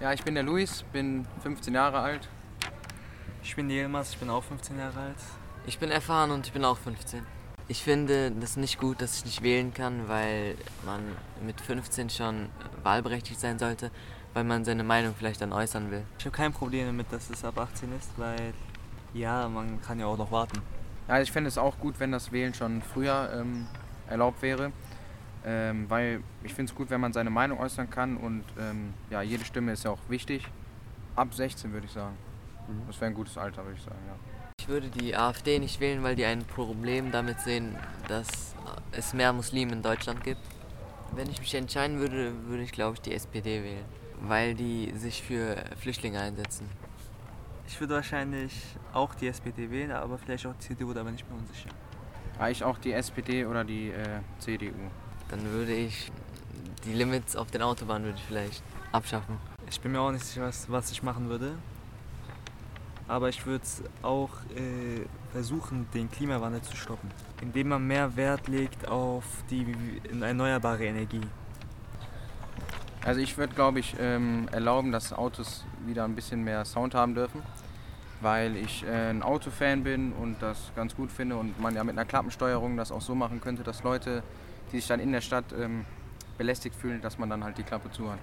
Ja, ich bin der Luis, bin 15 Jahre alt. Ich bin Yilmaz, ich bin auch 15 Jahre alt. Ich bin erfahren und ich bin auch 15. Ich finde das nicht gut, dass ich nicht wählen kann, weil man mit 15 schon wahlberechtigt sein sollte, weil man seine Meinung vielleicht dann äußern will. Ich habe kein Problem damit, dass es ab 18 ist, weil ja, man kann ja auch noch warten. Ja, ich fände es auch gut, wenn das Wählen schon früher ähm, erlaubt wäre. Ähm, weil ich finde es gut, wenn man seine Meinung äußern kann und ähm, ja, jede Stimme ist ja auch wichtig. Ab 16 würde ich sagen. Das wäre ein gutes Alter, würde ich sagen, ja. Ich würde die AfD nicht wählen, weil die ein Problem damit sehen, dass es mehr Muslime in Deutschland gibt. Wenn ich mich entscheiden würde, würde ich glaube ich die SPD wählen, weil die sich für Flüchtlinge einsetzen. Ich würde wahrscheinlich auch die SPD wählen, aber vielleicht auch die CDU, da bin ich mir unsicher. Ja, ich auch die SPD oder die äh, CDU. Dann würde ich die Limits auf den Autobahnen würde ich vielleicht abschaffen. Ich bin mir auch nicht sicher, was, was ich machen würde. Aber ich würde auch äh, versuchen, den Klimawandel zu stoppen, indem man mehr Wert legt auf die erneuerbare Energie. Also ich würde, glaube ich, ähm, erlauben, dass Autos wieder ein bisschen mehr Sound haben dürfen, weil ich äh, ein Autofan bin und das ganz gut finde und man ja mit einer Klappensteuerung das auch so machen könnte, dass Leute, die sich dann in der Stadt ähm, belästigt fühlen, dass man dann halt die Klappe zu hat.